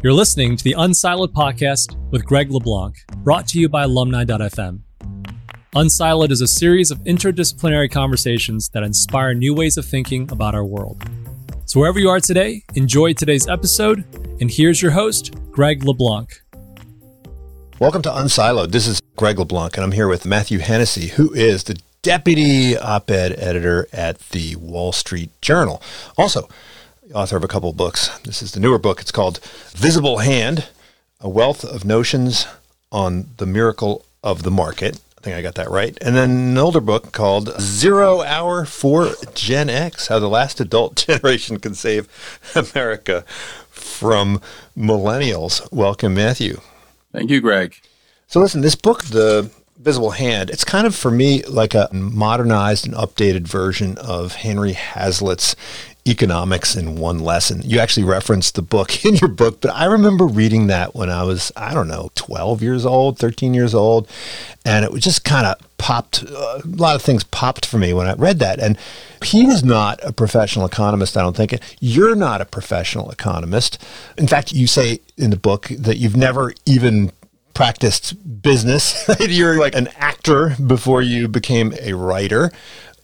You're listening to the Unsiloed podcast with Greg LeBlanc, brought to you by alumni.fm. Unsiloed is a series of interdisciplinary conversations that inspire new ways of thinking about our world. So, wherever you are today, enjoy today's episode. And here's your host, Greg LeBlanc. Welcome to Unsiloed. This is Greg LeBlanc, and I'm here with Matthew Hennessey, who is the deputy op ed editor at the Wall Street Journal. Also, author of a couple of books. This is the newer book. It's called Visible Hand A Wealth of Notions on the Miracle of the Market. I think I got that right. And then an older book called Zero Hour for Gen X How the Last Adult Generation Can Save America from Millennials. Welcome, Matthew. Thank you, Greg. So, listen, this book, The Visible Hand, it's kind of for me like a modernized and updated version of Henry Hazlitt's economics in one lesson. You actually referenced the book in your book, but I remember reading that when I was, I don't know, 12 years old, 13 years old. And it was just kind of popped, a lot of things popped for me when I read that. And he was not a professional economist, I don't think. You're not a professional economist. In fact, you say in the book that you've never even practiced business. You're like an actor before you became a writer.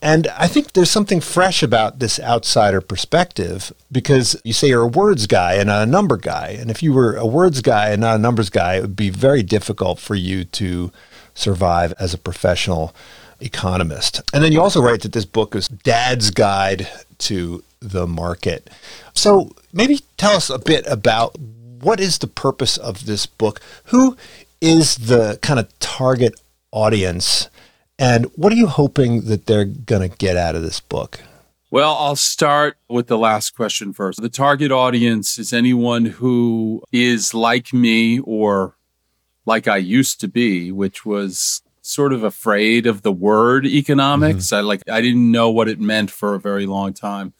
And I think there's something fresh about this outsider perspective because you say you're a words guy and not a number guy. And if you were a words guy and not a numbers guy, it would be very difficult for you to survive as a professional economist. And then you also write that this book is dad's guide to the market. So maybe tell us a bit about what is the purpose of this book? Who is the kind of target audience and what are you hoping that they're going to get out of this book? Well, I'll start with the last question first. The target audience is anyone who is like me or like I used to be, which was sort of afraid of the word economics. Mm-hmm. I like I didn't know what it meant for a very long time.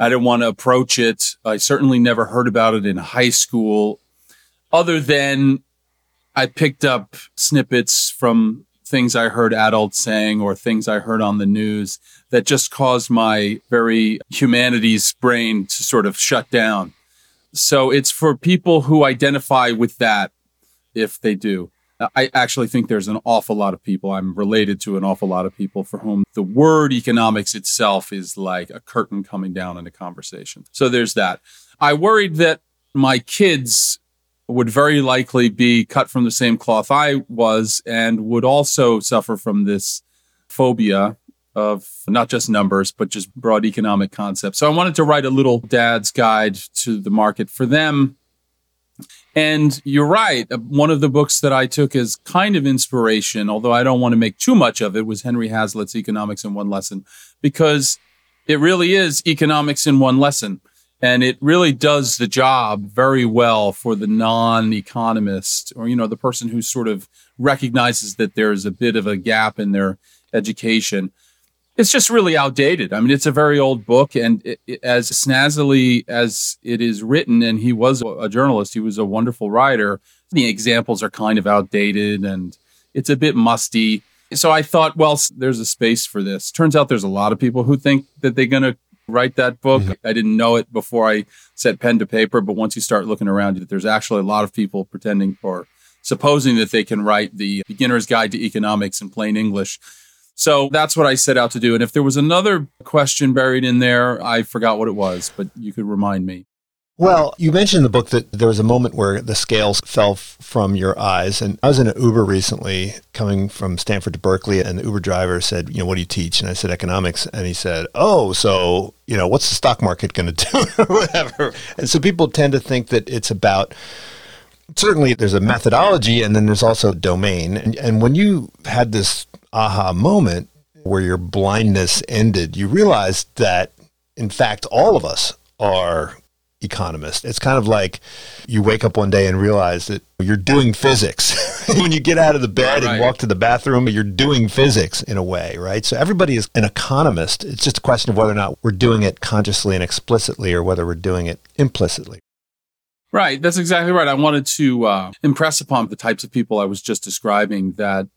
I didn't want to approach it. I certainly never heard about it in high school other than I picked up snippets from things I heard adults saying or things I heard on the news that just caused my very humanities brain to sort of shut down. So it's for people who identify with that if they do. I actually think there's an awful lot of people. I'm related to an awful lot of people for whom the word economics itself is like a curtain coming down in a conversation. So there's that. I worried that my kids would very likely be cut from the same cloth I was and would also suffer from this phobia of not just numbers, but just broad economic concepts. So I wanted to write a little dad's guide to the market for them. And you're right. Uh, one of the books that I took as kind of inspiration, although I don't want to make too much of it, was Henry Hazlitt's Economics in One Lesson, because it really is economics in one lesson. And it really does the job very well for the non economist or, you know, the person who sort of recognizes that there's a bit of a gap in their education. It's just really outdated. I mean, it's a very old book. And it, it, as snazzily as it is written, and he was a journalist, he was a wonderful writer, the examples are kind of outdated and it's a bit musty. So I thought, well, there's a space for this. Turns out there's a lot of people who think that they're going to write that book. Mm-hmm. I didn't know it before I set pen to paper, but once you start looking around, there's actually a lot of people pretending or supposing that they can write the beginner's guide to economics in plain English. So that's what I set out to do. And if there was another question buried in there, I forgot what it was, but you could remind me. Well, you mentioned in the book that there was a moment where the scales fell f- from your eyes. And I was in an Uber recently coming from Stanford to Berkeley, and the Uber driver said, You know, what do you teach? And I said, Economics. And he said, Oh, so, you know, what's the stock market going to do? or whatever. And so people tend to think that it's about certainly there's a methodology and then there's also domain. And, and when you had this aha moment where your blindness ended, you realized that, in fact, all of us are economist. It's kind of like you wake up one day and realize that you're doing physics. when you get out of the bed right. and walk to the bathroom, you're doing physics in a way, right? So everybody is an economist. It's just a question of whether or not we're doing it consciously and explicitly or whether we're doing it implicitly. Right. That's exactly right. I wanted to uh, impress upon the types of people I was just describing that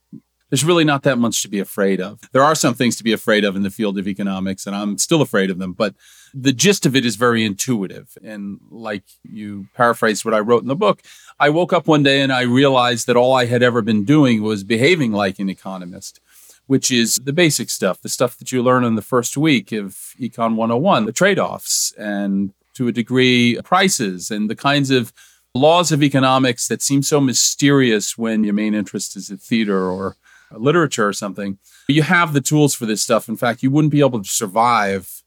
there's really not that much to be afraid of. There are some things to be afraid of in the field of economics, and I'm still afraid of them, but the gist of it is very intuitive. And like you paraphrased what I wrote in the book, I woke up one day and I realized that all I had ever been doing was behaving like an economist, which is the basic stuff, the stuff that you learn in the first week of Econ 101, the trade offs, and to a degree, prices, and the kinds of laws of economics that seem so mysterious when your main interest is in theater or literature or something. You have the tools for this stuff. In fact, you wouldn't be able to survive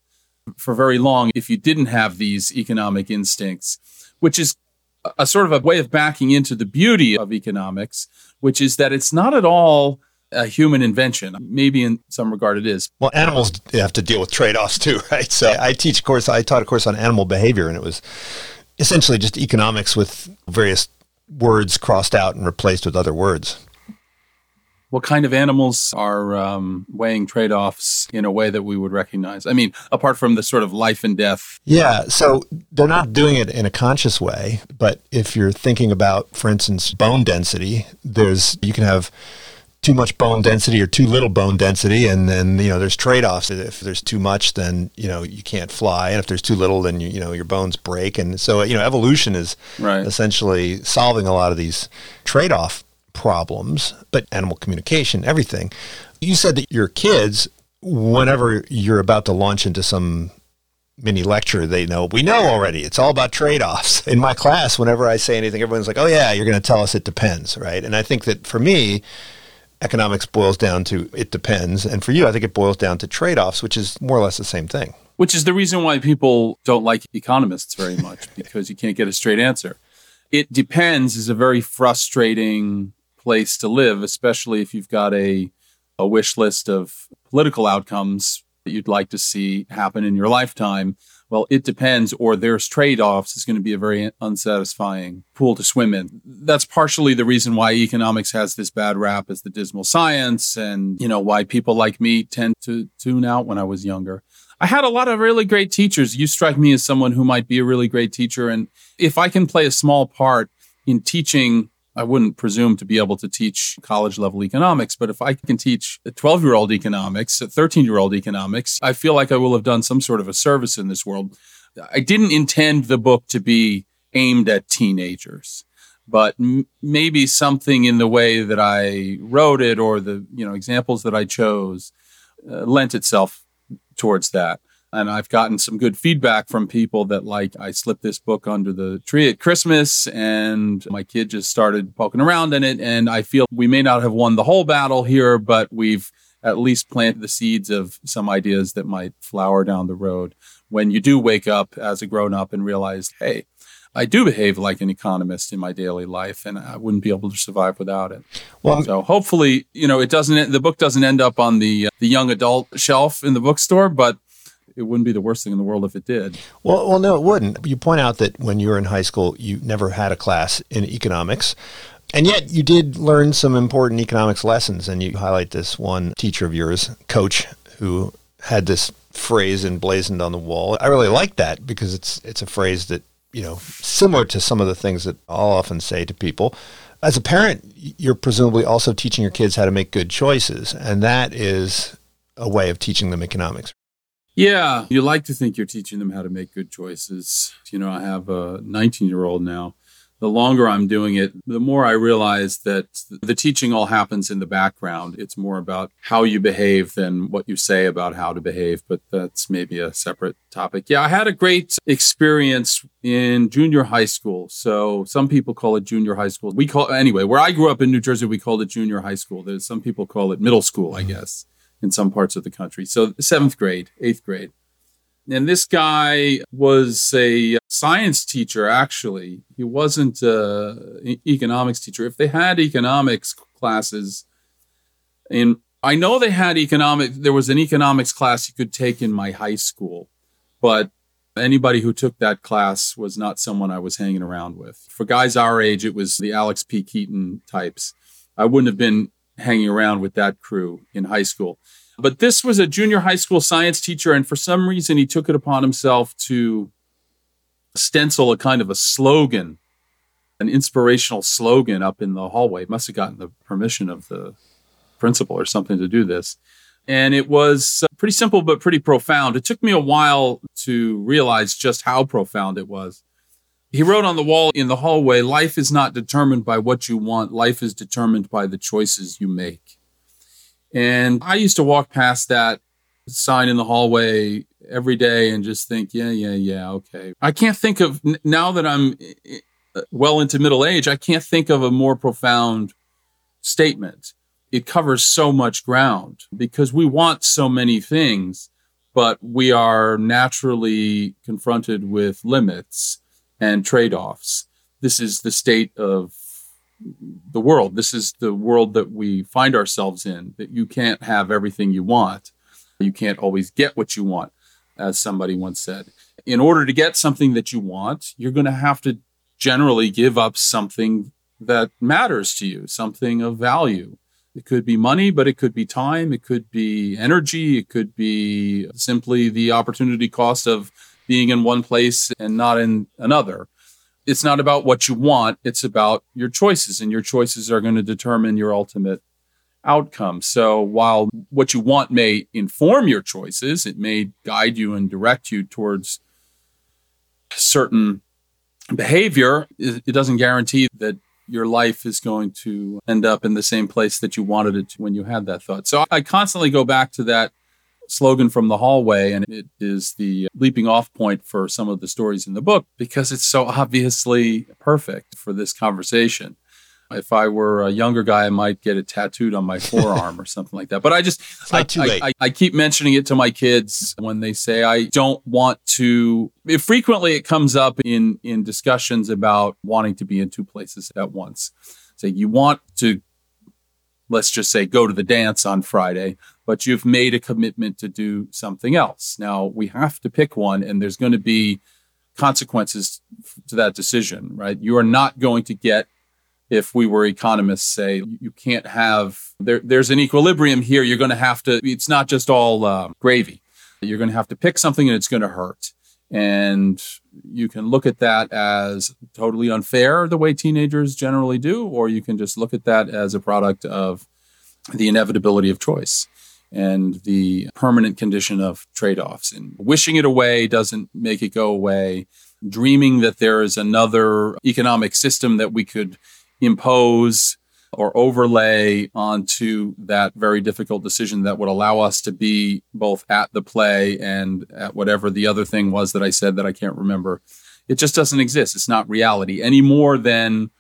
for very long if you didn't have these economic instincts, which is a sort of a way of backing into the beauty of economics, which is that it's not at all a human invention. Maybe in some regard it is. Well, animals have to deal with trade-offs too, right? So I teach a course, I taught a course on animal behavior and it was essentially just economics with various words crossed out and replaced with other words. What kind of animals are um, weighing trade offs in a way that we would recognize? I mean, apart from the sort of life and death. Yeah. So they're not doing it in a conscious way. But if you're thinking about, for instance, bone density, there's, you can have too much bone density or too little bone density and then you know there's trade-offs if there's too much then you know you can't fly and if there's too little then you, you know your bones break and so you know evolution is right. essentially solving a lot of these trade-off problems but animal communication everything you said that your kids whenever you're about to launch into some mini lecture they know we know already it's all about trade-offs in my class whenever i say anything everyone's like oh yeah you're going to tell us it depends right and i think that for me economics boils down to it depends. And for you, I think it boils down to trade offs, which is more or less the same thing. Which is the reason why people don't like economists very much, because you can't get a straight answer. It depends is a very frustrating place to live, especially if you've got a, a wish list of political outcomes that you'd like to see happen in your lifetime well, it depends, or there's trade offs, It's going to be a very unsatisfying pool to swim in. That's partially the reason why economics has this bad rap as the dismal science, and, you know, why people like me tend to tune out when I was younger. I had a lot of really great teachers. You strike me as someone who might be a really great teacher. And if I can play a small part in teaching I wouldn't presume to be able to teach college level economics, but if I can teach a 12 year old economics, a 13 year old economics, I feel like I will have done some sort of a service in this world. I didn't intend the book to be aimed at teenagers, but m- maybe something in the way that I wrote it or the, you know, examples that I chose uh, lent itself towards that and I've gotten some good feedback from people that like I slipped this book under the tree at Christmas and my kid just started poking around in it and I feel we may not have won the whole battle here but we've at least planted the seeds of some ideas that might flower down the road when you do wake up as a grown up and realize hey I do behave like an economist in my daily life, and I wouldn't be able to survive without it. Well, so hopefully, you know, it doesn't. The book doesn't end up on the uh, the young adult shelf in the bookstore, but it wouldn't be the worst thing in the world if it did. Well, well, no, it wouldn't. You point out that when you were in high school, you never had a class in economics. And yet you did learn some important economics lessons. And you highlight this one teacher of yours, coach, who had this phrase emblazoned on the wall. I really like that because it's it's a phrase that, you know, similar to some of the things that I'll often say to people. As a parent, you're presumably also teaching your kids how to make good choices. And that is a way of teaching them economics. Yeah, you like to think you're teaching them how to make good choices. You know, I have a 19 year old now. The longer I'm doing it, the more I realize that the teaching all happens in the background. It's more about how you behave than what you say about how to behave, but that's maybe a separate topic. Yeah, I had a great experience in junior high school. So some people call it junior high school. We call anyway, where I grew up in New Jersey, we called it junior high school. There's some people call it middle school, I mm-hmm. guess in some parts of the country. So seventh grade, eighth grade. And this guy was a science teacher, actually. He wasn't an economics teacher. If they had economics classes, and I know they had economic, there was an economics class you could take in my high school, but anybody who took that class was not someone I was hanging around with. For guys our age, it was the Alex P. Keaton types. I wouldn't have been hanging around with that crew in high school. But this was a junior high school science teacher, and for some reason, he took it upon himself to stencil a kind of a slogan, an inspirational slogan up in the hallway. Must have gotten the permission of the principal or something to do this. And it was uh, pretty simple, but pretty profound. It took me a while to realize just how profound it was. He wrote on the wall in the hallway Life is not determined by what you want, life is determined by the choices you make. And I used to walk past that sign in the hallway every day and just think, yeah, yeah, yeah, okay. I can't think of, now that I'm uh, well into middle age, I can't think of a more profound statement. It covers so much ground because we want so many things, but we are naturally confronted with limits and trade offs. This is the state of the world. This is the world that we find ourselves in, that you can't have everything you want. You can't always get what you want, as somebody once said. In order to get something that you want, you're going to have to generally give up something that matters to you, something of value. It could be money, but it could be time. It could be energy. It could be simply the opportunity cost of being in one place and not in another it's not about what you want, it's about your choices, and your choices are going to determine your ultimate outcome. So while what you want may inform your choices, it may guide you and direct you towards certain behavior, it doesn't guarantee that your life is going to end up in the same place that you wanted it to when you had that thought. So I constantly go back to that slogan from the hallway, and it is the leaping off point for some of the stories in the book because it's so obviously perfect for this conversation. If I were a younger guy, I might get it tattooed on my forearm or something like that. But I just, I, I, I, I, keep mentioning it to my kids when they say I don't want to. Frequently, it comes up in in discussions about wanting to be in two places at once. Say so you want to let's just say go to the dance on Friday, but you've made a commitment to do something else. Now we have to pick one and there's going to be consequences to that decision, right? You are not going to get if we were economists say you can't have there, there's an equilibrium here you're going to have to it's not just all uh, gravy you're going to have to pick something and it's going to hurt and you can look at that as totally unfair, the way teenagers generally do, or you can just look at that as a product of the inevitability of choice and the permanent condition of trade offs. And wishing it away doesn't make it go away. Dreaming that there is another economic system that we could impose or overlay onto that very difficult decision that would allow us to be both at the play and at whatever the other thing was that I said that I can't remember. It just doesn't exist. It's not reality any more than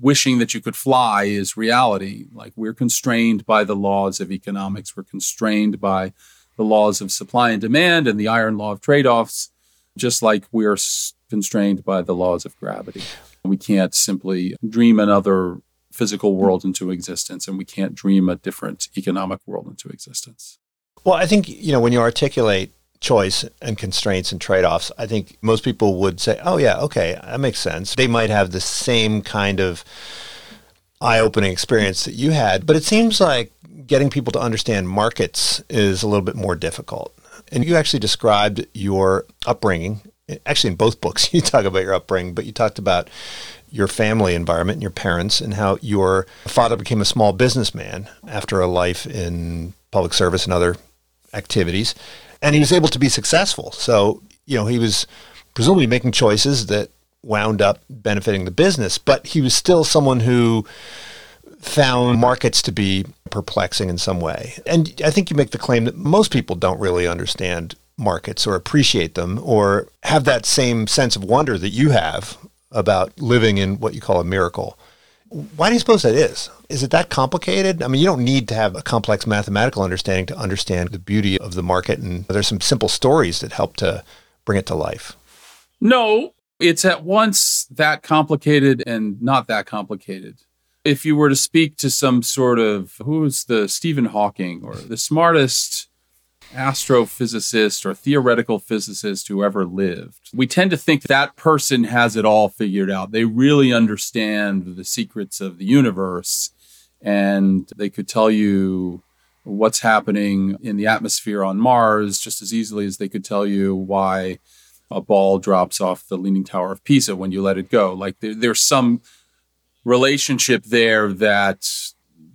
wishing that you could fly is reality. Like we're constrained by the laws of economics, we're constrained by the laws of supply and demand and the iron law of trade offs, just like we're constrained by the laws of gravity. We can't simply dream another physical world into existence, and we can't dream a different economic world into existence. Well, I think, you know, when you articulate choice and constraints and trade offs, I think most people would say, oh, yeah, okay, that makes sense. They might have the same kind of eye opening experience that you had, but it seems like getting people to understand markets is a little bit more difficult. And you actually described your upbringing. Actually, in both books, you talk about your upbringing, but you talked about your family environment and your parents and how your father became a small businessman after a life in public service and other activities. And he was able to be successful. So, you know, he was presumably making choices that wound up benefiting the business, but he was still someone who found markets to be perplexing in some way. And I think you make the claim that most people don't really understand markets or appreciate them or have that same sense of wonder that you have about living in what you call a miracle. Why do you suppose that is? Is it that complicated? I mean, you don't need to have a complex mathematical understanding to understand the beauty of the market, and there's some simple stories that help to bring it to life. No, it's at once that complicated and not that complicated. If you were to speak to some sort of who's the Stephen Hawking or the smartest astrophysicist or theoretical physicist who ever lived. We tend to think that person has it all figured out. They really understand the secrets of the universe and they could tell you what's happening in the atmosphere on Mars just as easily as they could tell you why a ball drops off the Leaning Tower of Pisa when you let it go. Like there, there's some relationship there that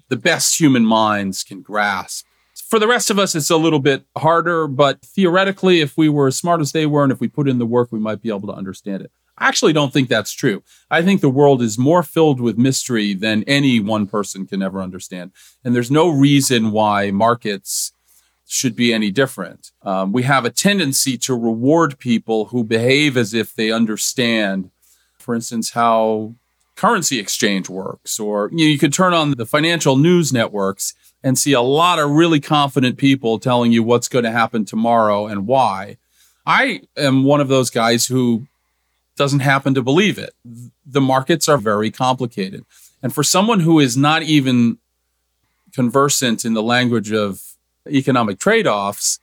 the best human minds can grasp. For the rest of us, it's a little bit harder, but theoretically, if we were as smart as they were and if we put in the work, we might be able to understand it. I actually don't think that's true. I think the world is more filled with mystery than any one person can ever understand. And there's no reason why markets should be any different. Um, we have a tendency to reward people who behave as if they understand, for instance, how currency exchange works, or you, know, you could turn on the financial news networks and see a lot of really confident people telling you what's going to happen tomorrow and why. I am one of those guys who doesn't happen to believe it. The markets are very complicated. And for someone who is not even conversant in the language of economic trade offs,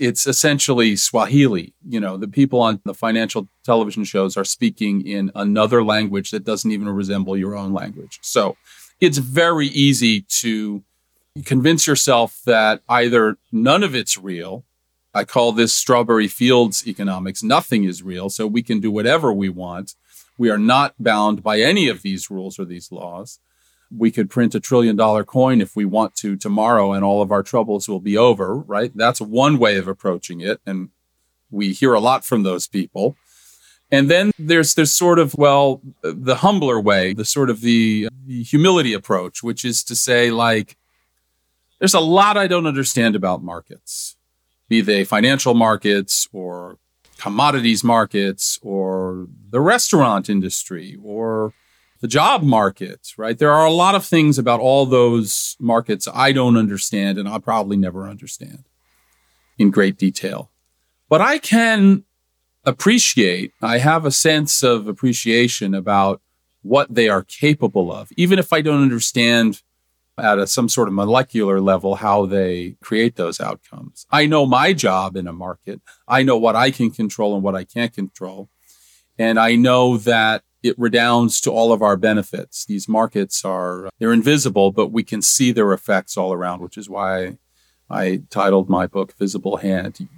it's essentially Swahili. You know, the people on the financial television shows are speaking in another language that doesn't even resemble your own language. So it's very easy to convince yourself that either none of it's real I call this strawberry fields economics. Nothing is real, so we can do whatever we want. We are not bound by any of these rules or these laws. We could print a trillion dollar coin if we want to tomorrow and all of our troubles will be over, right? That's one way of approaching it. And we hear a lot from those people. And then there's there's sort of well the humbler way, the sort of the, the humility approach, which is to say like there's a lot I don't understand about markets be they financial markets or commodities markets or the restaurant industry or the job market, right? There are a lot of things about all those markets I don't understand and I'll probably never understand in great detail. But I can appreciate, I have a sense of appreciation about what they are capable of, even if I don't understand at a, some sort of molecular level how they create those outcomes. I know my job in a market. I know what I can control and what I can't control. And I know that it redounds to all of our benefits. These markets are, they're invisible, but we can see their effects all around, which is why I titled my book Visible Hand.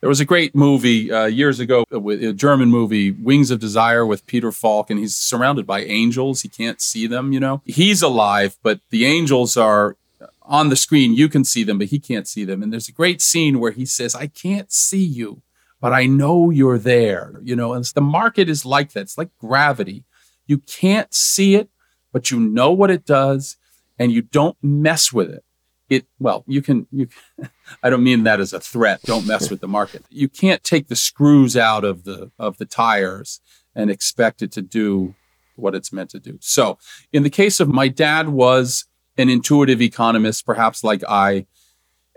There was a great movie uh, years ago, a German movie, Wings of Desire, with Peter Falk, and he's surrounded by angels. He can't see them, you know. He's alive, but the angels are on the screen. You can see them, but he can't see them. And there's a great scene where he says, "I can't see you, but I know you're there." You know, and the market is like that. It's like gravity. You can't see it, but you know what it does, and you don't mess with it it well you can you i don't mean that as a threat. Don't mess with the market. You can't take the screws out of the of the tires and expect it to do what it's meant to do. So in the case of my dad was an intuitive economist perhaps like i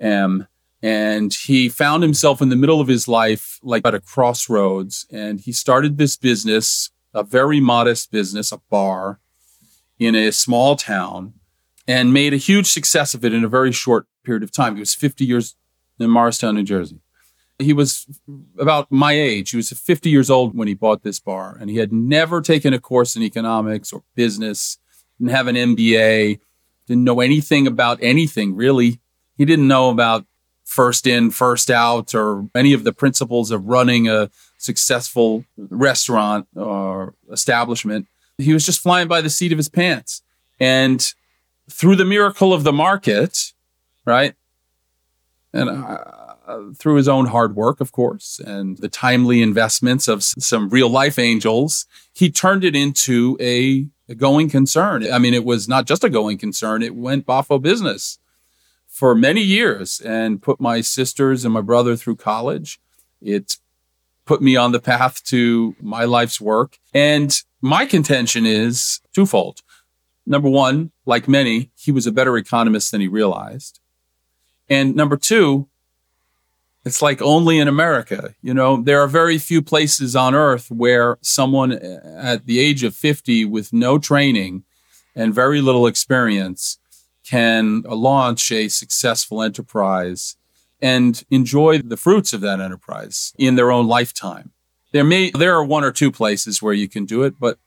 am and he found himself in the middle of his life like at a crossroads and he started this business a very modest business a bar in a small town and made a huge success of it in a very short period of time. He was 50 years in Morristown, New Jersey. He was about my age. He was 50 years old when he bought this bar, and he had never taken a course in economics or business, didn't have an MBA, didn't know anything about anything really. He didn't know about first in, first out, or any of the principles of running a successful restaurant or establishment. He was just flying by the seat of his pants. And through the miracle of the market, right? And uh, through his own hard work, of course, and the timely investments of some real life angels, he turned it into a, a going concern. I mean, it was not just a going concern, it went boffo business for many years and put my sisters and my brother through college. It put me on the path to my life's work. And my contention is twofold number one, like many, he was a better economist than he realized. And number two, it's like only in America. You know, there are very few places on earth where someone uh, at the age of 50 with no training and very little experience can launch a successful enterprise and enjoy the fruits of that enterprise in their own lifetime. There may, there are one or two places where you can do it, but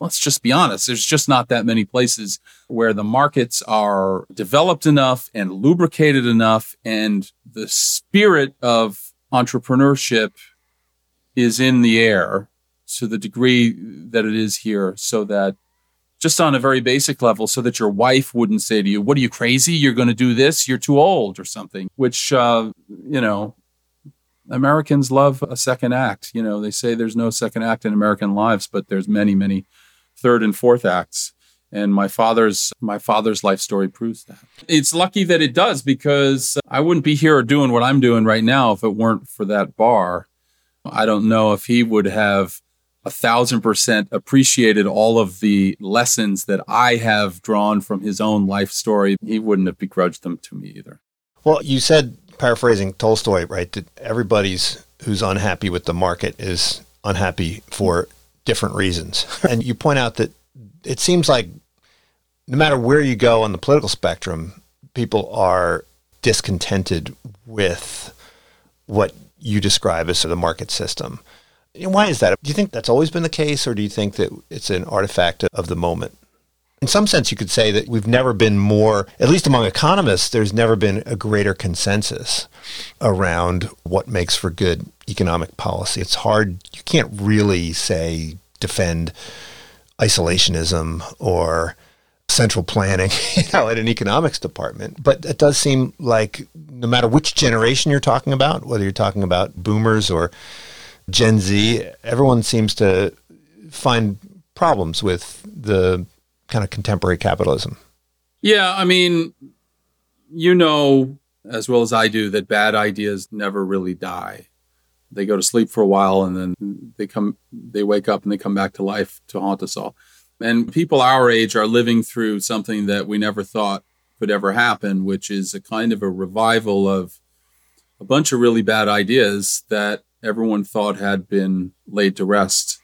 let's just be honest, there's just not that many places where the markets are developed enough and lubricated enough and the spirit of entrepreneurship is in the air to the degree that it is here so that just on a very basic level so that your wife wouldn't say to you, What are you crazy? You're going to do this? You're too old or something, which, uh, you know, Americans love a second act. You know, they say there's no second act in American lives, but there's many, many third and fourth acts. And my father's my father's life story proves that. It's lucky that it does because I wouldn't be here doing what I'm doing right now if it weren't for that bar. I don't know if he would have a thousand percent appreciated all of the lessons that I have drawn from his own life story. He wouldn't have begrudged them to me either. Well, you said, paraphrasing Tolstoy, right, that everybody's who's unhappy with the market is unhappy for different reasons. and you point out that it seems like no matter where you go on the political spectrum, people are discontented with what you describe as the market system. Why is that? Do you think that's always been the case, or do you think that it's an artifact of the moment? In some sense, you could say that we've never been more, at least among economists, there's never been a greater consensus around what makes for good economic policy. It's hard, you can't really say defend isolationism or central planning, you know, at an economics department. But it does seem like no matter which generation you're talking about, whether you're talking about boomers or Gen Z, everyone seems to find problems with the kind of contemporary capitalism. Yeah, I mean, you know as well as I do that bad ideas never really die. They go to sleep for a while and then they come they wake up and they come back to life to haunt us all. And people our age are living through something that we never thought could ever happen, which is a kind of a revival of a bunch of really bad ideas that everyone thought had been laid to rest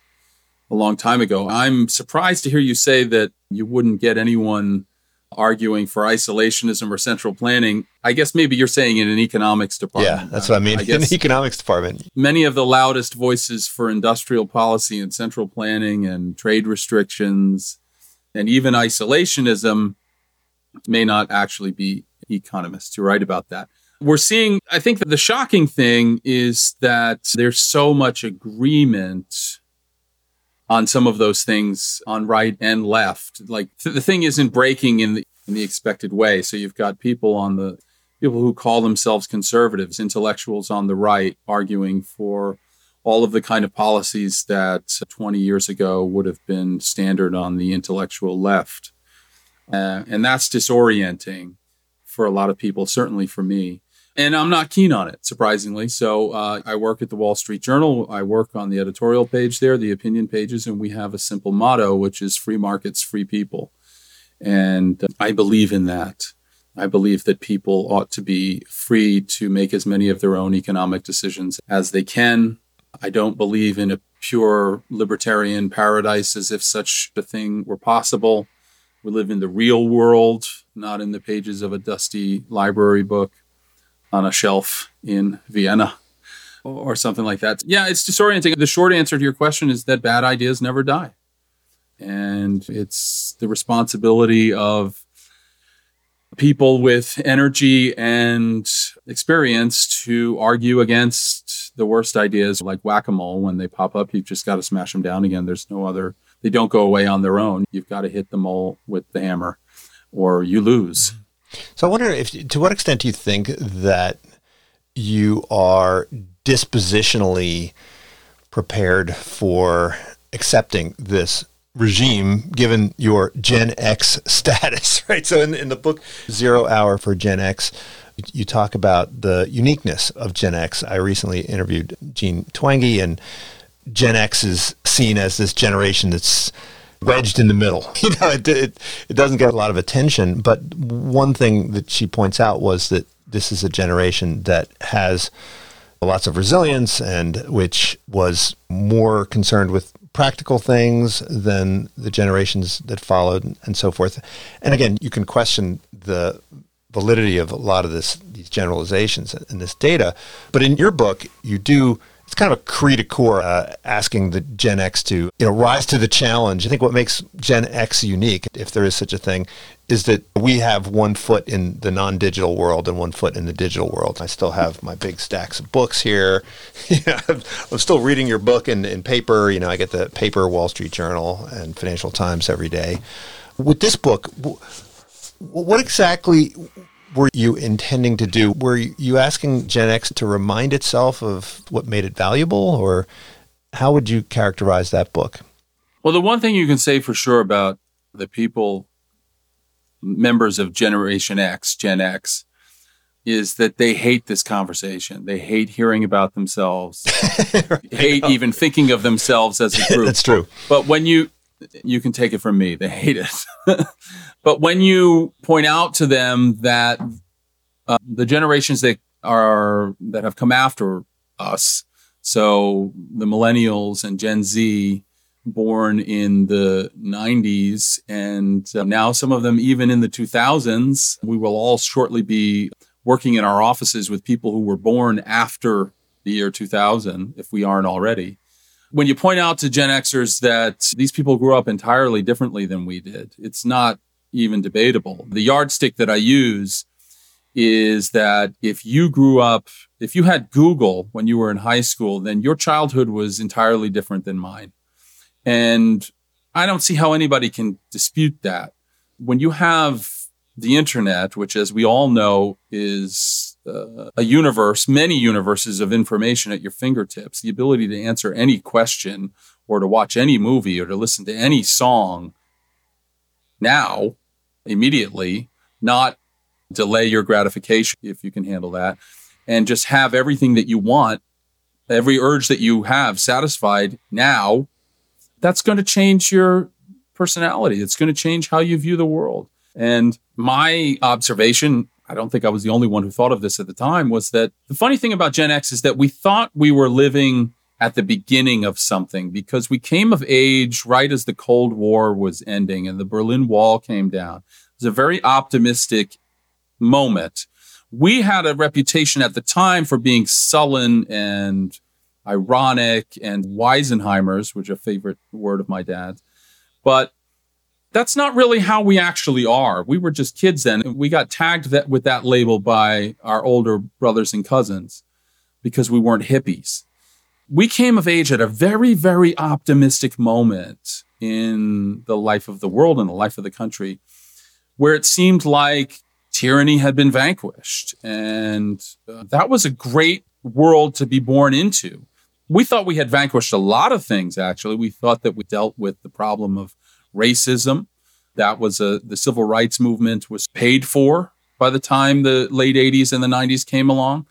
a long time ago. I'm surprised to hear you say that you wouldn't get anyone arguing for isolationism or central planning. I guess maybe you're saying in an economics department. Yeah, that's what I mean. I in the economics department. Many of the loudest voices for industrial policy and central planning and trade restrictions and even isolationism may not actually be economists. You're right about that. We're seeing, I think that the shocking thing is that there's so much agreement on some of those things on right and left. Like th- the thing isn't breaking in the in the expected way. So you've got people on the people who call themselves conservatives, intellectuals on the right, arguing for all of the kind of policies that 20 years ago would have been standard on the intellectual left. Uh, and that's disorienting for a lot of people, certainly for me and I'm not keen on it, surprisingly. So uh, I work at the Wall Street Journal. I work on the editorial page there, the opinion pages, and we have a simple motto, which is free markets, free people. And I believe in that. I believe that people ought to be free to make as many of their own economic decisions as they can. I don't believe in a pure libertarian paradise as if such a thing were possible. We live in the real world, not in the pages of a dusty library book on a shelf in Vienna or something like that. Yeah, it's disorienting. The short answer to your question is that bad ideas never die. And it's the responsibility of people with energy and experience to argue against the worst ideas like whack-a-mole when they pop up you've just got to smash them down again there's no other they don't go away on their own you've got to hit the mole with the hammer or you lose so I wonder if, to what extent do you think that you are dispositionally prepared for accepting this regime given your Gen X status, right? So in, in the book Zero Hour for Gen X, you talk about the uniqueness of Gen X. I recently interviewed Jean Twenge, and Gen X is seen as this generation that's wedged in the middle. You know, it, it, it doesn't get a lot of attention. But one thing that she points out was that this is a generation that has lots of resilience and which was more concerned with practical things than the generations that followed and so forth. And again, you can question the validity of a lot of this these generalizations and this data, but in your book you do it's kind of a cri de coeur uh, asking the Gen X to you know rise to the challenge. I think what makes Gen X unique, if there is such a thing, is that we have one foot in the non-digital world and one foot in the digital world. I still have my big stacks of books here. I'm still reading your book in, in paper. You know, I get the paper Wall Street Journal and Financial Times every day. With this book, what exactly were you intending to do? Were you asking Gen X to remind itself of what made it valuable, or how would you characterize that book? Well, the one thing you can say for sure about the people, members of Generation X, Gen X, is that they hate this conversation. They hate hearing about themselves, hate even thinking of themselves as a group. That's true. But when you you can take it from me. They hate it. but when you point out to them that uh, the generations that are that have come after us, so the millennials and Gen Z, born in the 90s, and uh, now some of them even in the 2000s, we will all shortly be working in our offices with people who were born after the year 2000, if we aren't already. When you point out to Gen Xers that these people grew up entirely differently than we did, it's not even debatable. The yardstick that I use is that if you grew up, if you had Google when you were in high school, then your childhood was entirely different than mine. And I don't see how anybody can dispute that. When you have the internet, which as we all know is uh, a universe, many universes of information at your fingertips, the ability to answer any question or to watch any movie or to listen to any song now, immediately, not delay your gratification if you can handle that, and just have everything that you want, every urge that you have satisfied now, that's going to change your personality. It's going to change how you view the world. And my observation I don't think I was the only one who thought of this at the time, was that the funny thing about Gen X is that we thought we were living at the beginning of something because we came of age right as the Cold War was ending and the Berlin Wall came down. It was a very optimistic moment. We had a reputation at the time for being sullen and ironic and Weisenheimers, which is a favorite word of my dad's. But that's not really how we actually are. We were just kids then. We got tagged that, with that label by our older brothers and cousins because we weren't hippies. We came of age at a very, very optimistic moment in the life of the world and the life of the country where it seemed like tyranny had been vanquished. And uh, that was a great world to be born into. We thought we had vanquished a lot of things, actually. We thought that we dealt with the problem of racism. That was a the civil rights movement was paid for by the time the late 80s and the 90s came along.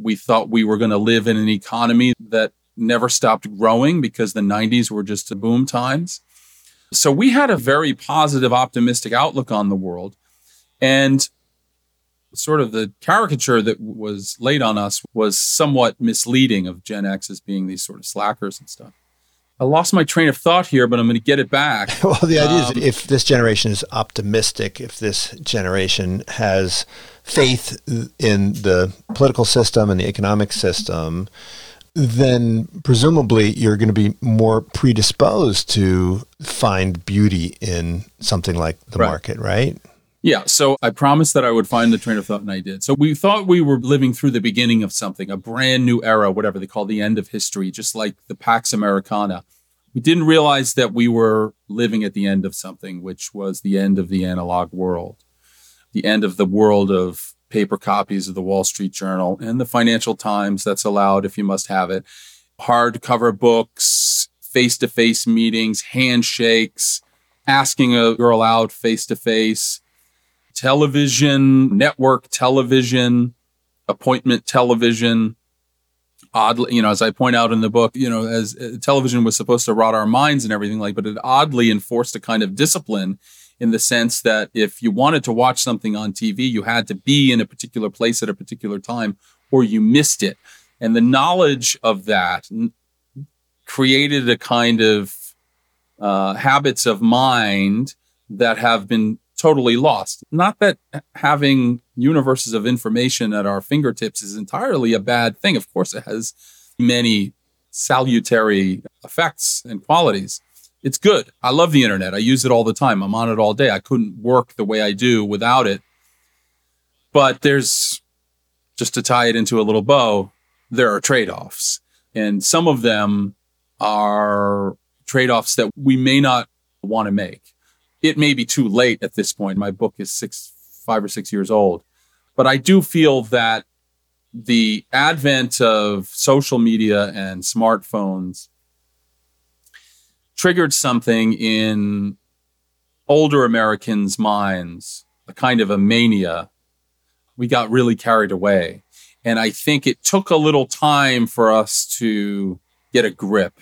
We thought we were going to live in an economy that never stopped growing because the 90s were just a boom times. So we had a very positive, optimistic outlook on the world. And sort of the caricature that was laid on us was somewhat misleading of Gen X as being these sort of slackers and stuff. I lost my train of thought here, but I'm going to get it back. well, the idea um, is if this generation is optimistic, if this generation has faith in the political system and the economic system, then presumably you're going to be more predisposed to find beauty in something like the right. market, right? Yeah. So I promised that I would find the train of thought, and I did. So we thought we were living through the beginning of something, a brand new era, whatever they call the end of history, just like the Pax Americana. We didn't realize that we were living at the end of something, which was the end of the analog world, the end of the world of paper copies of the Wall Street Journal and the Financial Times. That's allowed if you must have it. Hardcover books, face to face meetings, handshakes, asking a girl out face to face television, network television, appointment television. Oddly, you know, as I point out in the book, you know, as uh, television was supposed to rot our minds and everything like, but it oddly enforced a kind of discipline in the sense that if you wanted to watch something on TV, you had to be in a particular place at a particular time or you missed it. And the knowledge of that created a kind of uh, habits of mind that have been totally lost. Not that having universes of information at our fingertips is entirely a bad thing. Of course, it has many salutary effects and qualities. It's good. I love the internet. I use it all the time. I'm on it all day. I couldn't work the way I do without it. But there's just to tie it into a little bow, there are trade offs. And some of them are trade offs that we may not want to make. It may be too late at this point. My book is six, five or six years old. But I do feel that the advent of social media and smartphones triggered something in older Americans' minds, a kind of a mania. We got really carried away. And I think it took a little time for us to get a grip.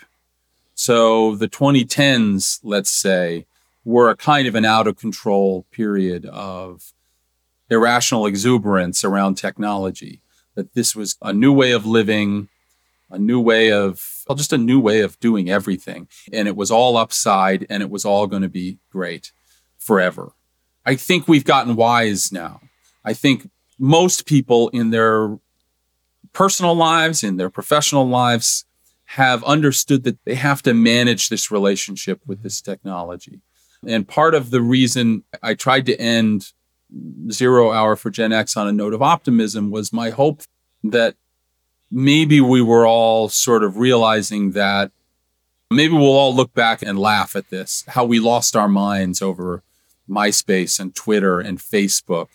So the 2010s, let's say, were a kind of an out of control period of irrational exuberance around technology. That this was a new way of living, a new way of, well, just a new way of doing everything. And it was all upside and it was all going to be great forever. I think we've gotten wise now. I think most people in their personal lives, in their professional lives, have understood that they have to manage this relationship with this technology. And part of the reason I tried to end zero hour for Gen X on a note of optimism was my hope that maybe we were all sort of realizing that maybe we'll all look back and laugh at this, how we lost our minds over MySpace and Twitter and Facebook.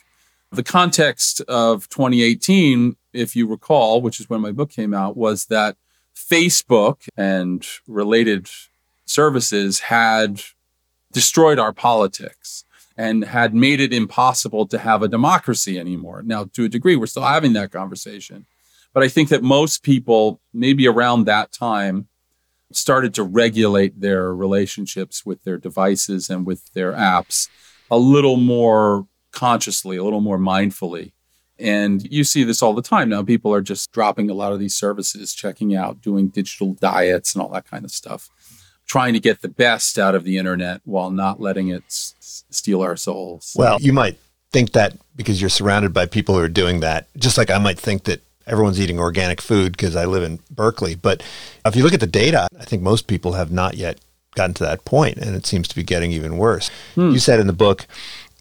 The context of 2018, if you recall, which is when my book came out, was that Facebook and related services had destroyed our politics and had made it impossible to have a democracy anymore. Now, to a degree, we're still having that conversation. But I think that most people, maybe around that time, started to regulate their relationships with their devices and with their apps a little more consciously, a little more mindfully. And you see this all the time now. People are just dropping a lot of these services, checking out, doing digital diets and all that kind of stuff, trying to get the best out of the internet while not letting it s- steal our souls. Well, you might think that because you're surrounded by people who are doing that, just like I might think that everyone's eating organic food because I live in Berkeley. But if you look at the data, I think most people have not yet gotten to that point, and it seems to be getting even worse. Hmm. You said in the book,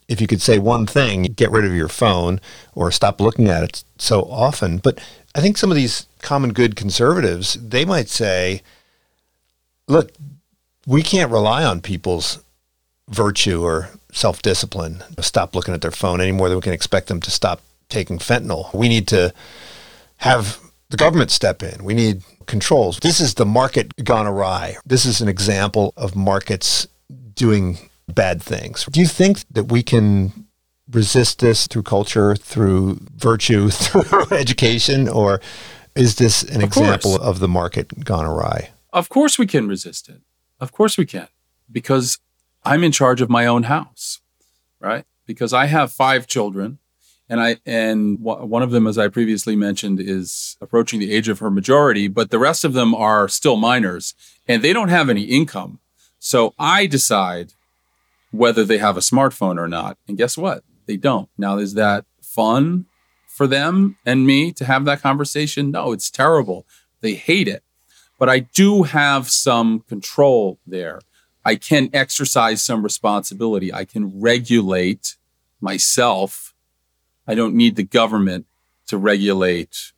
if you could say one thing, get rid of your phone or stop looking at it so often. But I think some of these common good conservatives, they might say, look, we can't rely on people's virtue or self discipline to stop looking at their phone any more than we can expect them to stop taking fentanyl. We need to have the government step in. We need controls. This is the market gone awry. This is an example of markets doing bad things. Do you think that we can resist this through culture, through virtue, through education, or is this an of example course. of the market gone awry? Of course, we can resist it. Of course, we can, because I'm in charge of my own house, right? Because I have five children. And I and one of them, as I previously mentioned, is approaching the age of her majority, but the rest of them are still minors and they don't have any income. So I decide whether they have a smartphone or not. And guess what? They don't. Now, is that fun for them and me to have that conversation? No, it's terrible. They hate it. But I do have some control there. I can exercise some responsibility. I can regulate myself. I don't need the government to regulate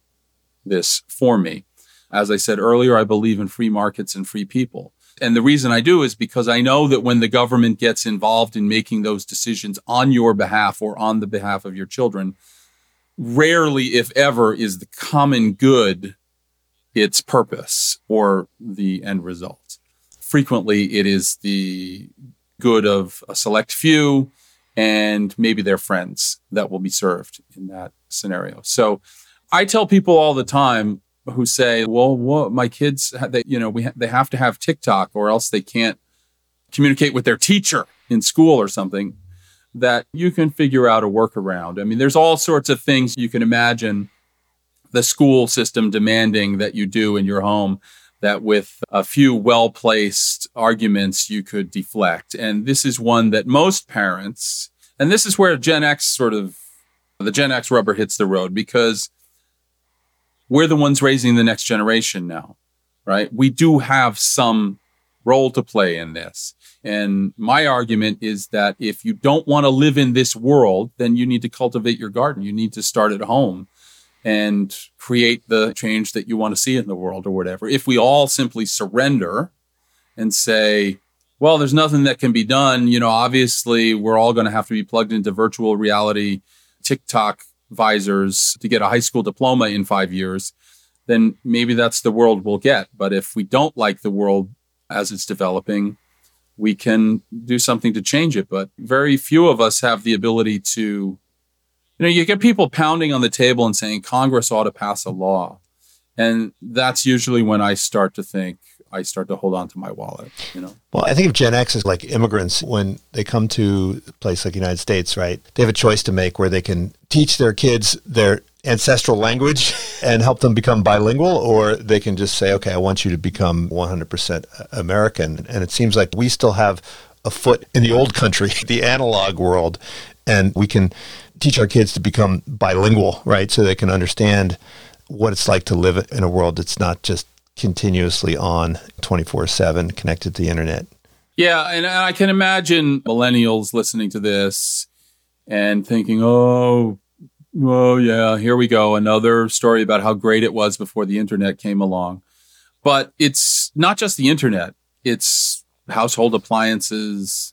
this for me. As I said earlier, I believe in free markets and free people. And the reason I do is because I know that when the government gets involved in making those decisions on your behalf or on the behalf of your children, rarely, if ever, is the common good its purpose or the end result. Frequently, it is the good of a select few and maybe their friends that will be served in that scenario. So I tell people all the time who say, "Well, my kids, they, you know, we ha- they have to have TikTok or else they can't communicate with their teacher in school or something." That you can figure out a workaround. I mean, there's all sorts of things you can imagine the school system demanding that you do in your home that with a few well placed arguments you could deflect. And this is one that most parents, and this is where Gen X sort of, the Gen X rubber hits the road because we're the ones raising the next generation now. right? We do have some role to play in this. And my argument is that if you don't want to live in this world, then you need to cultivate your garden. You need to start at home and create the change that you want to see in the world or whatever. If we all simply surrender and say, well, there's nothing that can be done, you know, obviously we're all going to have to be plugged into virtual reality TikTok visors to get a high school diploma in five years, then maybe that's the world we'll get. But if we don't like the world as it's developing, we can do something to change it. But very few of us have the ability to, you know, you get people pounding on the table and saying Congress ought to pass a law. And that's usually when I start to think, I start to hold on to my wallet, you know. Well, I think of Gen X as like immigrants when they come to a place like the United States, right? They have a choice to make where they can teach their kids their ancestral language and help them become bilingual, or they can just say, okay, I want you to become 100% American. And it seems like we still have a foot in the old country, the analog world, and we can teach our kids to become bilingual, right? So they can understand what it's like to live in a world that's not just continuously on 24 7 connected to the internet. Yeah. And I can imagine millennials listening to this and thinking, oh, oh, yeah, here we go. Another story about how great it was before the internet came along. But it's not just the internet, it's household appliances,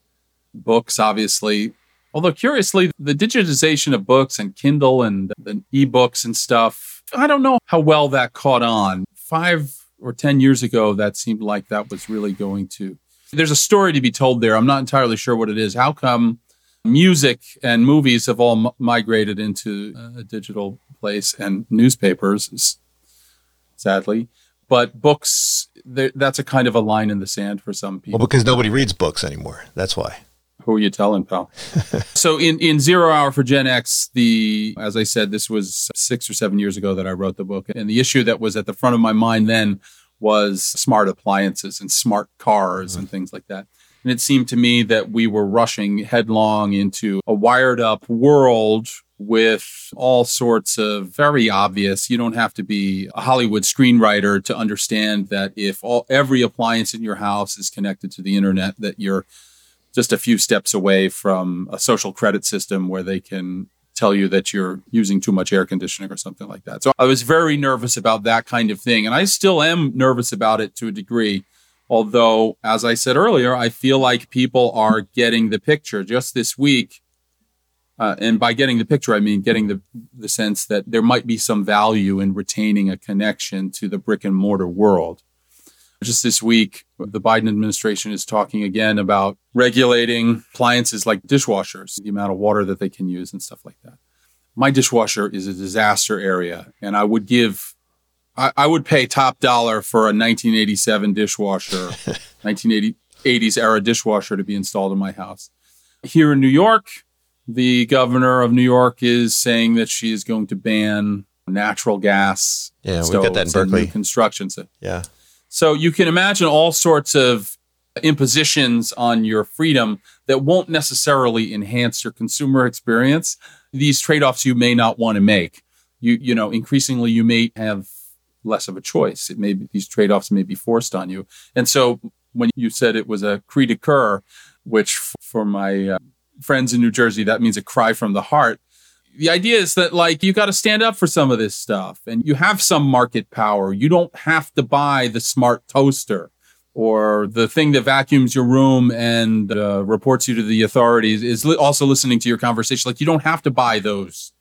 books, obviously. Although, curiously, the digitization of books and Kindle and the ebooks and stuff, I don't know how well that caught on. Five or 10 years ago, that seemed like that was really going to. There's a story to be told there. I'm not entirely sure what it is. How come music and movies have all m- migrated into a digital place and newspapers, sadly? But books, that's a kind of a line in the sand for some people. Well, because nobody reads books anymore. That's why. Who are you telling, pal? so in, in Zero Hour for Gen X, the as I said, this was six or seven years ago that I wrote the book. And the issue that was at the front of my mind then was smart appliances and smart cars mm-hmm. and things like that. And it seemed to me that we were rushing headlong into a wired up world with all sorts of very obvious. You don't have to be a Hollywood screenwriter to understand that if all every appliance in your house is connected to the internet, that you're just a few steps away from a social credit system where they can tell you that you're using too much air conditioning or something like that. So I was very nervous about that kind of thing. And I still am nervous about it to a degree. Although, as I said earlier, I feel like people are getting the picture. Just this week, uh, and by getting the picture, I mean getting the, the sense that there might be some value in retaining a connection to the brick and mortar world. Just this week, the Biden administration is talking again about regulating appliances like dishwashers, the amount of water that they can use and stuff like that. My dishwasher is a disaster area, and I would give, I, I would pay top dollar for a 1987 dishwasher, 1980s era dishwasher to be installed in my house. Here in New York, the governor of New York is saying that she is going to ban natural gas. Yeah, we got that in Berkeley. Construction. So, yeah. So you can imagine all sorts of impositions on your freedom that won't necessarily enhance your consumer experience. These trade-offs you may not want to make. You you know, increasingly you may have less of a choice. It may be, these trade-offs may be forced on you. And so when you said it was a cri de coeur, which for my uh, friends in New Jersey that means a cry from the heart, the idea is that like you got to stand up for some of this stuff and you have some market power. You don't have to buy the smart toaster or the thing that vacuums your room and uh, reports you to the authorities is li- also listening to your conversation. Like you don't have to buy those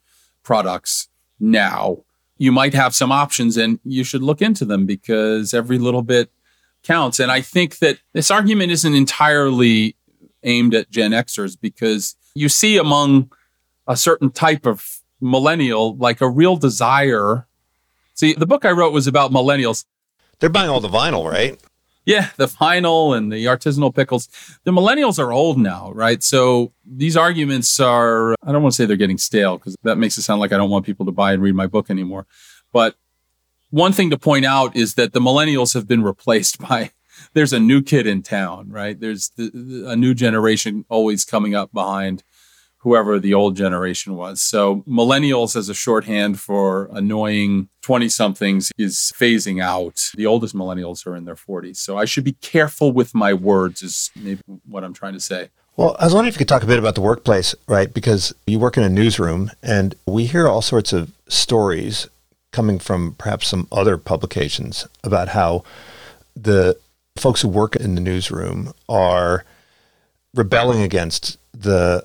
products now. You might have some options and you should look into them because every little bit counts. And I think that this argument isn't entirely aimed at Gen Xers because you see among a certain type of millennial, like a real desire. See, the book I wrote was about millennials. They're buying all the vinyl, right? Yeah, the vinyl and the artisanal pickles. The millennials are old now, right? So these arguments are, I don't want to say they're getting stale because that makes it sound like I don't want people to buy and read my book anymore. But one thing to point out is that the millennials have been replaced by there's a new kid in town, right? There's the, a new generation always coming up behind whoever the old generation was. So millennials as a shorthand for annoying 20 somethings is phasing out. The oldest millennials are in their 40s. So I should be careful with my words is maybe what I'm trying to say. Well, I was wondering if you could talk a bit about the workplace, right? Because you work in a newsroom and we hear all sorts of stories coming from perhaps some other publications about how the folks who work in the newsroom are rebelling against the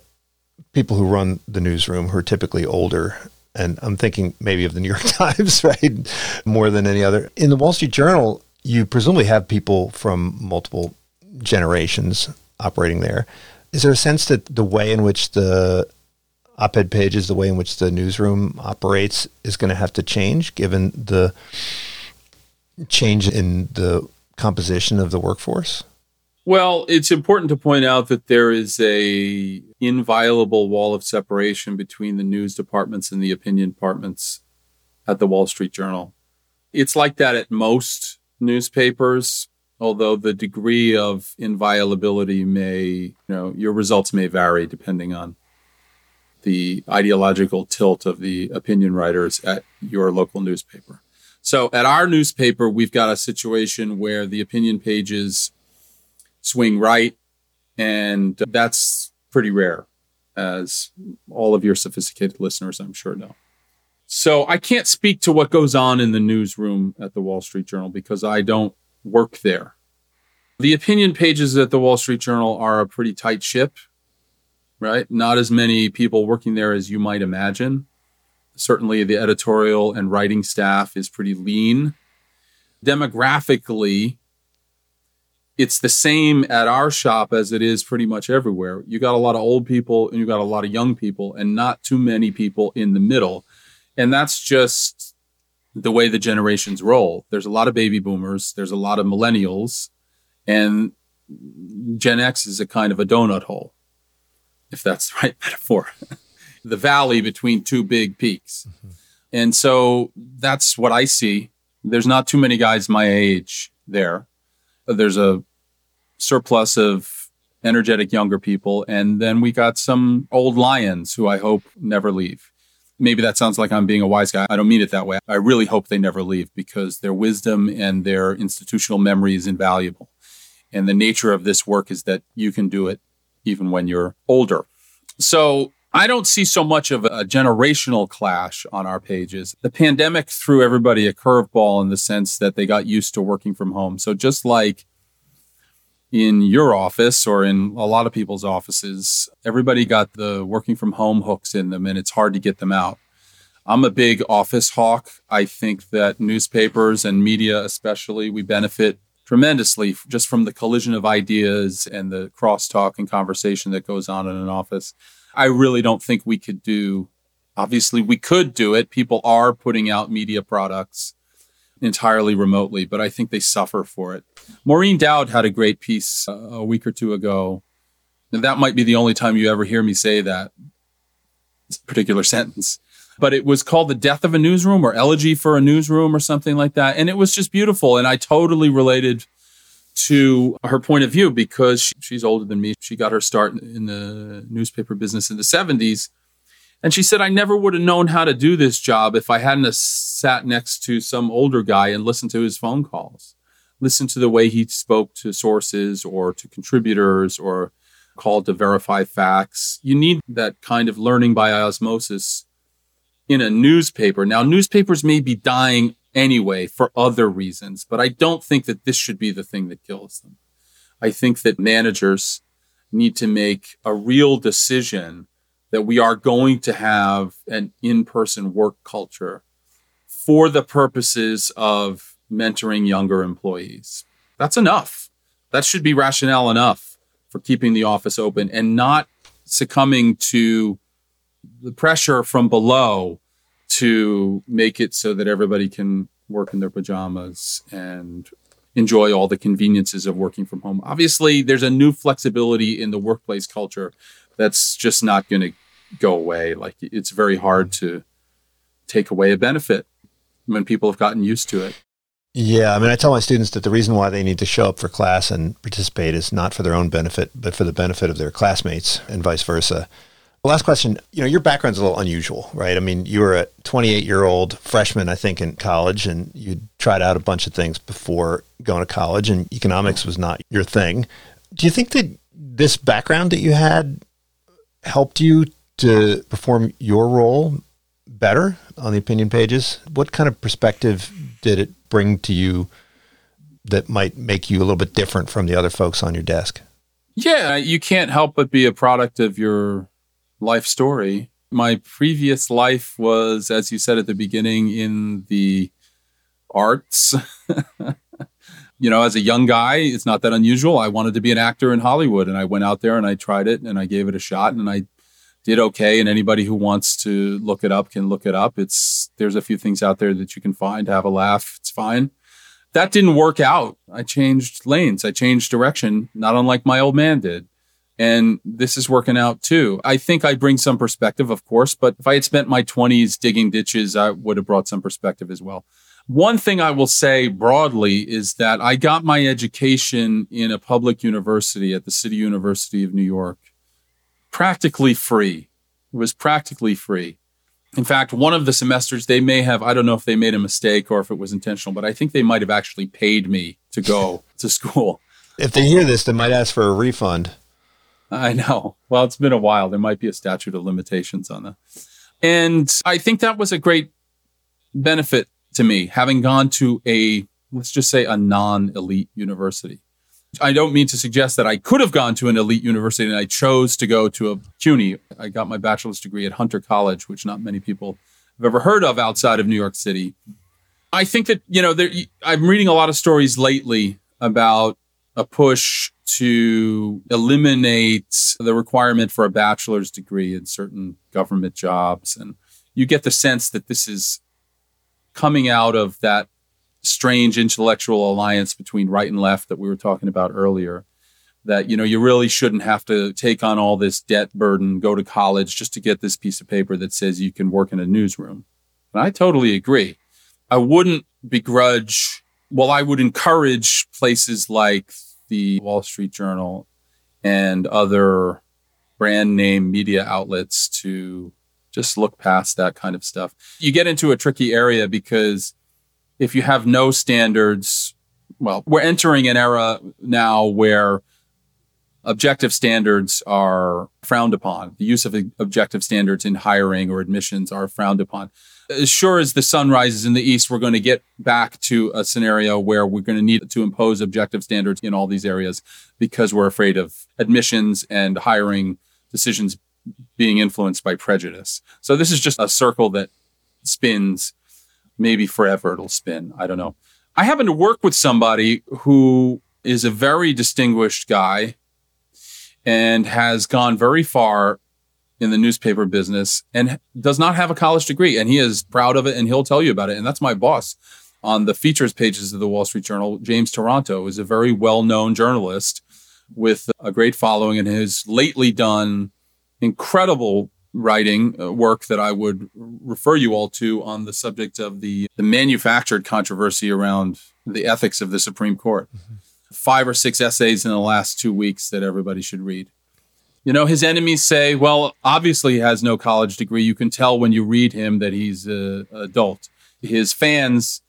people who run the newsroom who are typically older. And I'm thinking maybe of the New York Times, right? More than any other. In the Wall Street Journal, you presumably have people from multiple generations operating there. Is there a sense that the way in which the op-ed pages, the way in which the newsroom operates, is going to have to change given the change in the composition of the workforce? Well, it's important to point out that there is a inviolable wall of separation between the news departments and the opinion departments at the Wall Street Journal. It's like that at most newspapers, although the degree of inviolability may, you know, your results may vary depending on the ideological tilt of the opinion writers at your local newspaper. So at our newspaper, we've got a situation where the opinion pages swing right. And that's pretty rare, as all of your sophisticated listeners, I'm sure, know. So I can't speak to what goes on in the newsroom at the Wall Street Journal because I don't work there. The opinion pages at the Wall Street Journal are a pretty tight ship, right? Not as many people working there as you might imagine. Certainly, the editorial and writing staff is pretty lean. Demographically, it's the same at our shop as it is pretty much everywhere. You got a lot of old people and you got a lot of young people and not too many people in the middle. And that's just the way the generations roll. There's a lot of baby boomers, there's a lot of millennials, and Gen X is a kind of a donut hole, if that's the right metaphor. the valley between two big peaks. Mm-hmm. And so that's what I see. There's not too many guys my age there there's a surplus of energetic younger people. And then we got some old lions who I hope never leave. Maybe that sounds like I'm being a wise guy. I don't mean it that way. I really hope they never leave because their wisdom and their institutional memory is invaluable. And the nature of this work is that you can do it even when you're older. So I don't see so much of a generational clash on our pages. The pandemic threw everybody a curveball in the sense that they got used to working from home. So just like in your office or in a lot of people's offices, everybody got the working from home hooks in them and it's hard to get them out. I'm a big office hawk. I think that newspapers and media, especially, we benefit tremendously just from the collision of ideas and the crosstalk and conversation that goes on in an office. I really don't think we could do. Obviously, we could do it. People are putting out media products entirely remotely, but I think they suffer for it. Maureen Dowd had a great piece uh, a week or two ago. And that might be the only time you ever hear me say that particular sentence. But it was called The Death of a Newsroom or Elegy for a Newsroom or something like that. And it was just beautiful. And I totally related to her point of view because she, she's older than me. She got her start in the newspaper business in the 70s. And she said, I never would have known how to do this job if I hadn't sat next to some older guy and listened to his phone calls, listened to the way he spoke to sources or to contributors or called to verify facts. You need that kind of learning by osmosis in a newspaper. Now, newspapers may be dying anyway for other reasons. But I don't think that this should be the thing that kills them. I think that managers need to make a real decision that we are going to have an in person work culture for the purposes of mentoring younger employees. That's enough. That should be rationale enough for keeping the office open and not succumbing to the pressure from below to make it so that everybody can work in their pajamas and enjoy all the conveniences of working from home. Obviously, there's a new flexibility in the workplace culture that's just not going to go away. Like it's very hard to take away a benefit when people have gotten used to it. Yeah, I mean, I tell my students that the reason why they need to show up for class and participate is not for their own benefit, but for the benefit of their classmates and vice versa. Last question. You know, your background's a little unusual, right? I mean, you were a 28 year old freshman, I think, in college, and you tried out a bunch of things before going to college, and economics was not your thing. Do you think that this background that you had helped you to perform your role better on the opinion pages? What kind of perspective did it bring to you that might make you a little bit different from the other folks on your desk? Yeah, you can't help but be a product of your life story. My previous life was, as you said at the beginning, in the arts. you know, as a young guy, it's not that unusual. I wanted to be an actor in Hollywood and I went out there and I tried it and I gave it a shot and I did okay. And anybody who wants to look it up can look it up. It's, there's a few things out there that you can find, have a laugh. It's fine. That didn't work out. I changed lanes. I changed direction, not unlike my old man did. And this is working out too. I think I bring some perspective, of course, but if I had spent my 20s digging ditches, I would have brought some perspective as well. One thing I will say broadly is that I got my education in a public university at the City University of New York practically free. It was practically free. In fact, one of the semesters they may have, I don't know if they made a mistake or if it was intentional, but I think they might have actually paid me to go to school. If they hear this, they might ask for a refund. I know. Well, it's been a while. There might be a statute of limitations on that. And I think that was a great benefit to me, having gone to a, let's just say, a non elite university. I don't mean to suggest that I could have gone to an elite university and I chose to go to a CUNY. I got my bachelor's degree at Hunter College, which not many people have ever heard of outside of New York City. I think that, you know, there, I'm reading a lot of stories lately about a push to eliminate the requirement for a bachelor's degree in certain government jobs. And you get the sense that this is coming out of that strange intellectual alliance between right and left that we were talking about earlier. That, you know, you really shouldn't have to take on all this debt burden, go to college just to get this piece of paper that says you can work in a newsroom. And I totally agree. I wouldn't begrudge, well, I would encourage places like the Wall Street Journal and other brand name media outlets to just look past that kind of stuff. You get into a tricky area because if you have no standards, well, we're entering an era now where objective standards are frowned upon. The use of objective standards in hiring or admissions are frowned upon. As sure as the sun rises in the east, we're going to get back to a scenario where we're going to need to impose objective standards in all these areas because we're afraid of admissions and hiring decisions being influenced by prejudice. So this is just a circle that spins. Maybe forever it'll spin. I don't know. I happen to work with somebody who is a very distinguished guy and has gone very far in the newspaper business and does not have a college degree. And he is proud of it and he'll tell you about it. And that's my boss on the features pages of the Wall Street Journal. James Taranto is a very well known journalist with a great following and has lately done incredible writing uh, work that I would refer you all to on the subject of the, the manufactured controversy around the ethics of the Supreme Court. Mm-hmm. Five or six essays in the last two weeks that everybody should read. You know, his enemies say, well, obviously he has no college degree. You can tell when you read him that he's an adult. His fans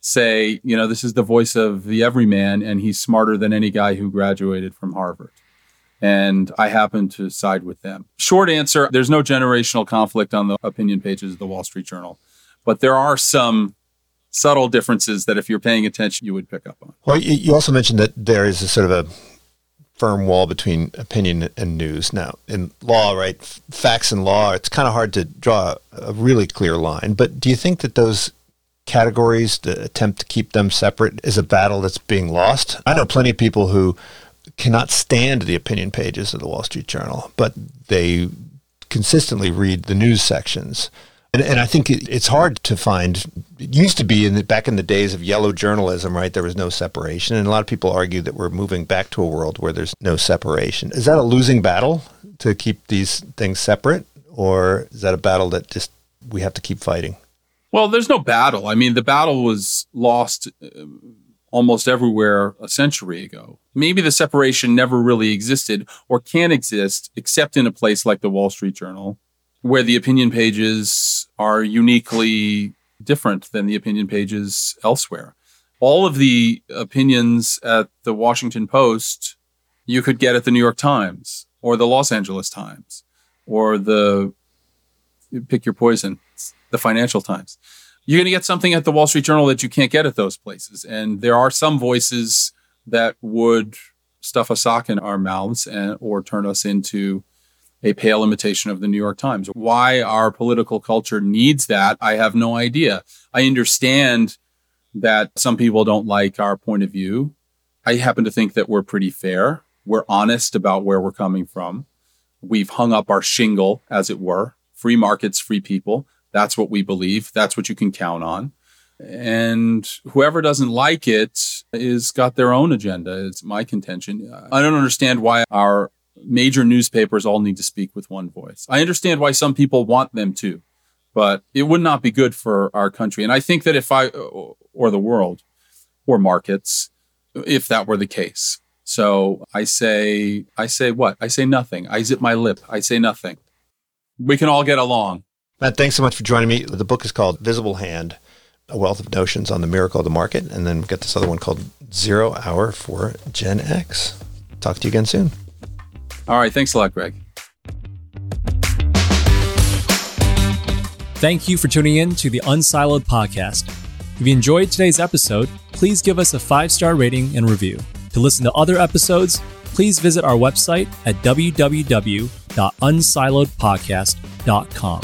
say, you know, this is the voice of the everyman and he's smarter than any guy who graduated from Harvard and I happen to side with them. Short answer there's no generational conflict on the opinion pages of the Wall Street Journal, but there are some subtle differences that if you're paying attention, you would pick up on. Well, you also mentioned that there is a sort of a firm wall between opinion and news. Now, in law, right, facts and law, it's kind of hard to draw a really clear line. But do you think that those categories, the attempt to keep them separate, is a battle that's being lost? I know plenty of people who cannot stand the opinion pages of the Wall Street Journal, but they consistently read the news sections. And, and I think it, it's hard to find. It used to be in the, back in the days of yellow journalism, right? There was no separation, and a lot of people argue that we're moving back to a world where there's no separation. Is that a losing battle to keep these things separate, or is that a battle that just we have to keep fighting? Well, there's no battle. I mean, the battle was lost uh, almost everywhere a century ago. maybe the separation never really existed or can exist except in a place like the Wall Street Journal, where the opinion pages are uniquely different than the opinion pages elsewhere. All of the opinions at the Washington Post you could get at the New York Times or the Los Angeles Times or the pick your poison, the Financial Times. You're going to get something at the Wall Street Journal that you can't get at those places. And there are some voices that would stuff a sock in our mouths and, or turn us into a pale imitation of the New York Times. Why our political culture needs that, I have no idea. I understand that some people don't like our point of view. I happen to think that we're pretty fair. We're honest about where we're coming from. We've hung up our shingle, as it were. Free markets, free people. That's what we believe. That's what you can count on. And whoever doesn't like it is got their own agenda. It's my contention. I don't understand why our major newspapers all need to speak with one voice. I understand why some people want them to, but it would not be good for our country. And I think that if I, or the world, or markets, if that were the case. So I say, I say what? I say nothing. I zip my lip. I say nothing. We can all get along. Matt, thanks so much for joining me. The book is called Visible Hand A Wealth of Notions on the Miracle of the Market. And then we've got this other one called Zero Hour for Gen X. Talk to you again soon. All right. Thanks a lot, Greg. Thank you for tuning in to the Unsiloed podcast. If you enjoyed today's episode, please give us a five star rating and review. To listen to other episodes, please visit our website at www.unsiloedpodcast.com.